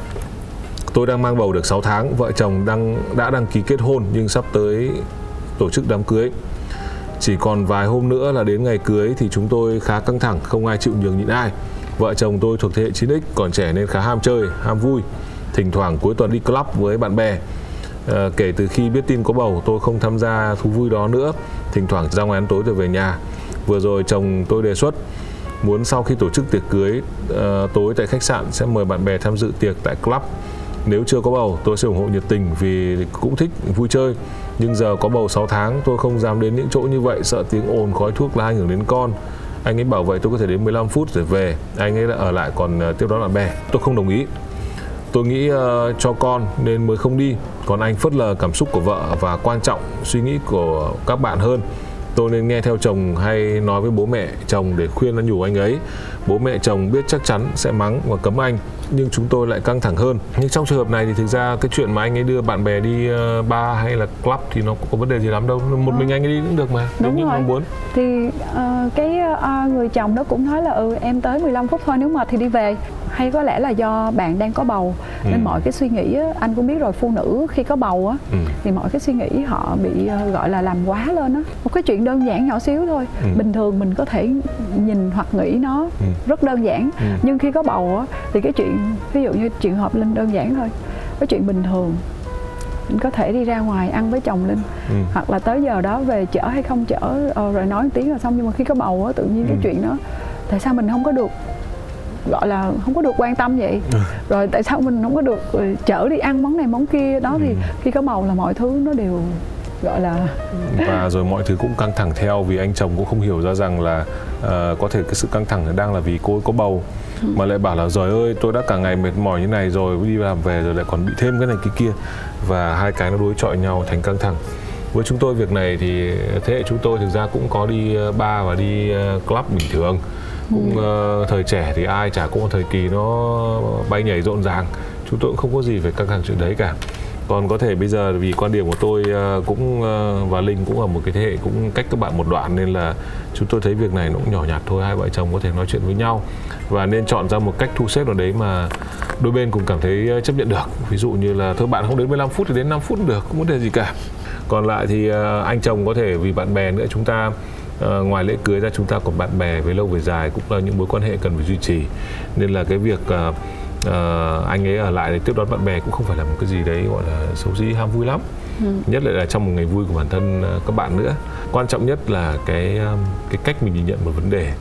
tôi đang mang bầu được 6 tháng vợ chồng đang đã đăng ký kết hôn nhưng sắp tới tổ chức đám cưới chỉ còn vài hôm nữa là đến ngày cưới thì chúng tôi khá căng thẳng, không ai chịu nhường nhịn ai. Vợ chồng tôi thuộc thế hệ 9X, còn trẻ nên khá ham chơi, ham vui. Thỉnh thoảng cuối tuần đi club với bạn bè. À, kể từ khi biết tin có bầu, tôi không tham gia thú vui đó nữa. Thỉnh thoảng ra ngoài ăn tối rồi về nhà. Vừa rồi chồng tôi đề xuất muốn sau khi tổ chức tiệc cưới uh, tối tại khách sạn sẽ mời bạn bè tham dự tiệc tại club. Nếu chưa có bầu, tôi sẽ ủng hộ nhiệt tình vì cũng thích vui chơi nhưng giờ có bầu 6 tháng tôi không dám đến những chỗ như vậy sợ tiếng ồn khói thuốc lá ảnh hưởng đến con anh ấy bảo vậy tôi có thể đến 15 phút rồi về anh ấy đã ở lại còn ờ, tiếp đón bạn bè tôi không đồng ý tôi nghĩ uh, cho con nên mới không đi. Còn anh phớt lờ cảm xúc của vợ và quan trọng suy nghĩ của các bạn hơn. Tôi nên nghe theo chồng hay nói với bố mẹ chồng để khuyên nó nhủ anh ấy. Bố mẹ chồng biết chắc chắn sẽ mắng và cấm anh nhưng chúng tôi lại căng thẳng hơn. Nhưng trong trường hợp này thì thực ra cái chuyện mà anh ấy đưa bạn bè đi uh, bar hay là club thì nó có vấn đề gì lắm đâu. Một ừ. mình anh ấy đi cũng được mà đúng nếu như mong muốn. Thì uh, cái uh, người chồng đó cũng nói là ừ em tới 15 phút thôi nếu mà thì đi về hay có lẽ là do bạn đang có bầu ừ. nên mọi cái suy nghĩ á, anh cũng biết rồi phụ nữ khi có bầu á ừ. thì mọi cái suy nghĩ họ bị uh, gọi là làm quá lên á một cái chuyện đơn giản nhỏ xíu thôi ừ. bình thường mình có thể nhìn hoặc nghĩ nó ừ. rất đơn giản ừ. nhưng khi có bầu á thì cái chuyện ví dụ như chuyện hợp linh đơn giản thôi cái chuyện bình thường mình có thể đi ra ngoài ăn với chồng linh ừ. hoặc là tới giờ đó về chở hay không chở ờ, rồi nói một tiếng là xong nhưng mà khi có bầu á tự nhiên ừ. cái chuyện đó tại sao mình không có được gọi là không có được quan tâm vậy ừ. rồi tại sao mình không có được ừ, chở đi ăn món này món kia đó thì ừ. khi có bầu là mọi thứ nó đều gọi là và rồi mọi thứ cũng căng thẳng theo vì anh chồng cũng không hiểu ra rằng là uh, có thể cái sự căng thẳng đang là vì cô ấy có bầu ừ. mà lại bảo là rồi ơi tôi đã cả ngày mệt mỏi như này rồi đi làm về rồi lại còn bị thêm cái này cái kia và hai cái nó đối chọi nhau thành căng thẳng với chúng tôi việc này thì thế hệ chúng tôi thực ra cũng có đi ờ, bar và đi ờ, club bình thường cũng uh, thời trẻ thì ai chả cũng có thời kỳ nó bay nhảy rộn ràng. Chúng tôi cũng không có gì phải căng thẳng chuyện đấy cả. Còn có thể bây giờ vì quan điểm của tôi uh, cũng uh, và linh cũng là một cái thế hệ cũng cách các bạn một đoạn nên là chúng tôi thấy việc này nó cũng nhỏ nhặt thôi hai vợ chồng có thể nói chuyện với nhau. Và nên chọn ra một cách thu xếp nào đấy mà đôi bên cùng cảm thấy chấp nhận được. Ví dụ như là thôi bạn không đến 15 phút thì đến 5 phút được không vấn đề gì cả. Còn lại thì anh chồng có thể vì bạn bè nữa chúng ta Uh, ngoài lễ cưới ra chúng ta còn bạn bè với lâu về dài cũng là những mối quan hệ cần phải duy trì. Nên là cái việc uh, anh ấy ở lại để tiếp đón bạn bè cũng không phải là một cái gì đấy gọi là xấu xí ham vui lắm. Ừ. nhất là, là trong một ngày vui của bản thân các bạn nữa. Quan trọng nhất là cái cái cách mình nhìn nhận một vấn đề.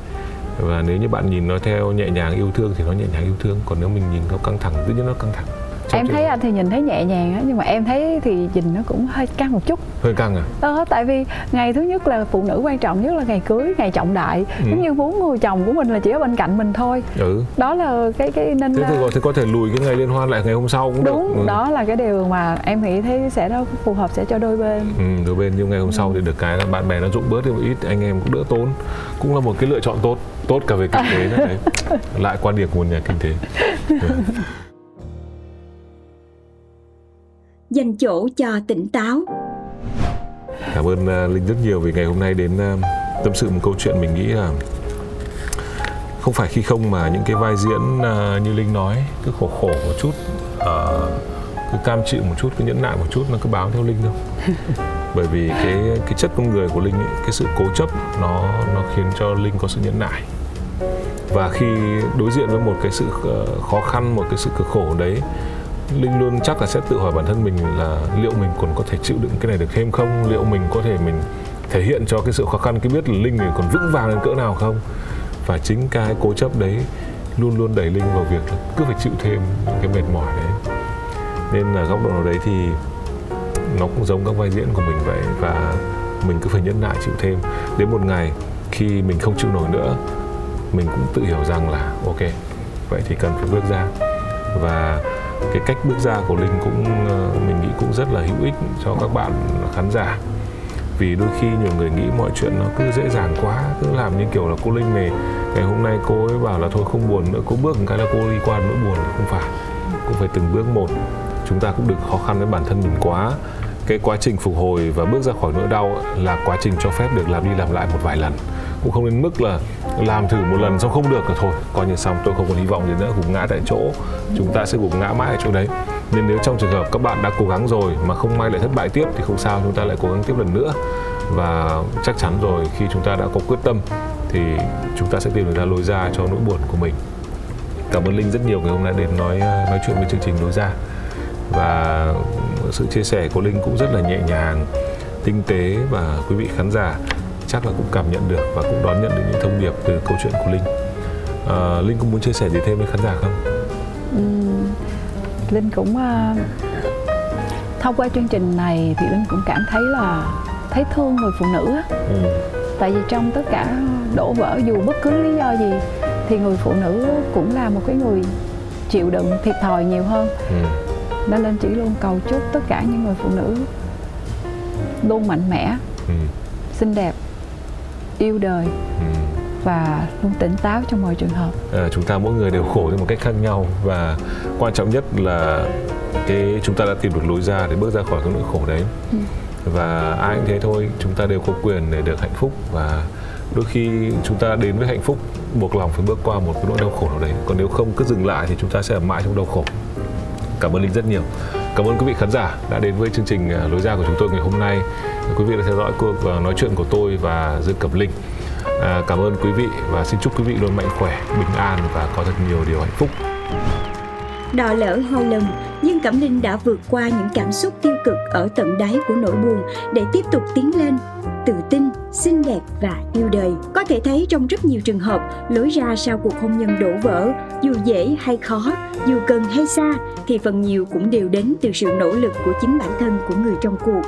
Và nếu như bạn nhìn nó theo nhẹ nhàng yêu thương thì nó nhẹ nhàng yêu thương còn nếu mình nhìn nó căng thẳng tự nhiên nó căng thẳng em thấy anh thì nhìn thấy nhẹ nhàng á nhưng mà em thấy thì nhìn nó cũng hơi căng một chút hơi căng à đó tại vì ngày thứ nhất là phụ nữ quan trọng nhất là ngày cưới ngày trọng đại ừ. giống như muốn người chồng của mình là chỉ ở bên cạnh mình thôi ừ đó là cái cái nên thế thì, có, thì có thể lùi cái ngày liên hoan lại ngày hôm sau cũng đúng được. Ừ. đó là cái điều mà em nghĩ thấy sẽ đó phù hợp sẽ cho đôi bên ừ, đôi bên nhưng ngày hôm ừ. sau thì được cái là bạn bè nó dụng bớt đi một ít anh em cũng đỡ tốn cũng là một cái lựa chọn tốt tốt cả về kinh tế nữa đấy lại quan điểm của một nhà kinh tế ừ. dành chỗ cho tỉnh táo. Cảm ơn uh, Linh rất nhiều vì ngày hôm nay đến uh, tâm sự một câu chuyện mình nghĩ là không phải khi không mà những cái vai diễn uh, như Linh nói cứ khổ khổ một chút cứ cam chịu một chút cứ nhẫn nại một chút nó cứ báo theo Linh đâu bởi vì cái cái chất con người của Linh ấy, cái sự cố chấp nó nó khiến cho Linh có sự nhẫn nại và khi đối diện với một cái sự khó khăn một cái sự cực khổ đấy linh luôn chắc là sẽ tự hỏi bản thân mình là liệu mình còn có thể chịu đựng cái này được thêm không? Liệu mình có thể mình thể hiện cho cái sự khó khăn, cái biết là linh mình còn vững vàng đến cỡ nào không? Và chính cái cố chấp đấy luôn luôn đẩy linh vào việc là cứ phải chịu thêm những cái mệt mỏi đấy. Nên là góc độ nào đấy thì nó cũng giống các vai diễn của mình vậy và mình cứ phải nhẫn nại chịu thêm. Đến một ngày khi mình không chịu nổi nữa, mình cũng tự hiểu rằng là, ok, vậy thì cần phải bước ra. Và cái cách bước ra của linh cũng ờ, mình nghĩ cũng rất là hữu ích cho các bạn khán giả. Vì đôi khi nhiều người nghĩ mọi chuyện nó cứ dễ dàng quá, cứ làm như kiểu là cô linh này, ngày hôm nay cô ấy bảo là thôi không buồn nữa, cô bước một cái là cô đi qua nỗi buồn, không phải. Cũng phải từng bước một. Chúng ta cũng đừng khó khăn với bản thân mình quá. Cái quá trình phục hồi và bước ra khỏi nỗi đau là quá trình cho phép được làm đi làm lại một vài lần cũng không đến mức là làm thử một lần xong không được rồi thôi. Coi như xong, tôi không còn hy vọng gì nữa, gục ngã tại chỗ. Chúng ta sẽ gục ngã mãi ở chỗ đấy. Nên nếu trong trường hợp các bạn đã cố gắng rồi mà không may lại thất bại tiếp thì không sao, chúng ta lại cố gắng tiếp lần nữa. Và chắc chắn rồi, khi chúng ta đã có quyết tâm thì chúng ta sẽ tìm được ra lối ra cho nỗi buồn của mình. Cảm ơn linh rất nhiều ngày hôm nay đến nói ờ, nói chuyện với chương trình lối ra. Và sự chia sẻ của linh cũng rất là nhẹ nhàng, tinh tế và quý vị khán giả chắc là cũng cảm nhận được và cũng đón nhận được những thông điệp từ câu chuyện của linh à, linh cũng muốn chia sẻ gì thêm với khán giả không ừ, linh cũng uh, thông qua chương trình này thì linh cũng cảm thấy là thấy thương người phụ nữ ừ. tại vì trong tất cả đổ vỡ dù bất cứ lý do gì thì người phụ nữ cũng là một cái người chịu đựng thiệt thòi nhiều hơn ừ. nên linh chỉ luôn cầu chúc tất cả những người phụ nữ luôn mạnh mẽ ừ. xinh đẹp yêu đời ừ. và luôn tỉnh táo trong mọi trường hợp. À, chúng ta mỗi người đều khổ theo một cách khác nhau và quan trọng nhất là cái chúng ta đã tìm được lối ra để bước ra khỏi cái nỗi khổ đấy. Ừ. và ai cũng thế thôi chúng ta đều có quyền để được hạnh phúc và đôi khi chúng ta đến với hạnh phúc buộc lòng phải bước qua một cái nỗi đau khổ nào đấy. Còn nếu không cứ dừng lại thì chúng ta sẽ ở mãi trong đau khổ. Cảm ơn linh rất nhiều. Cảm ơn quý vị khán giả đã đến với chương trình à, lối ra của chúng tôi ngày hôm nay quý vị đã theo dõi cuộc ờ, nói chuyện của tôi và dương cẩm linh. À, cảm ơn quý vị và xin chúc quý vị luôn mạnh khỏe bình an và có thật nhiều điều hạnh phúc. Đò lỡ hai lần nhưng cẩm linh đã vượt qua những cảm xúc tiêu cực ở tận đáy của nỗi buồn để tiếp tục tiến lên. Tự tin xinh đẹp và yêu đời. Có thể thấy trong rất nhiều trường hợp lối ra sau cuộc hôn nhân đổ vỡ dù dễ hay khó dù gần hay xa thì phần nhiều cũng đều đến từ sự nỗ lực của chính bản thân của người trong cuộc.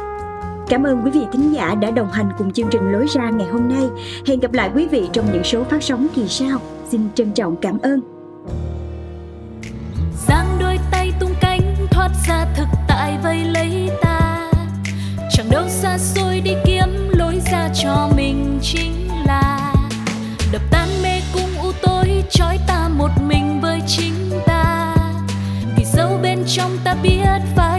Cảm ơn quý vị thính giả đã đồng hành cùng chương trình Lối ra ngày hôm nay. Hẹn gặp lại quý vị trong những số phát sóng kỳ sau. Xin trân trọng cảm ơn. giang đôi tay tung cánh, thoát ra thực tại vây lấy ta chẳng đâu xa xôi đi kiếm lối ra cho mình chính là đập tan mê cung u tối, trói ta một mình với chính ta vì sâu bên trong ta biết phải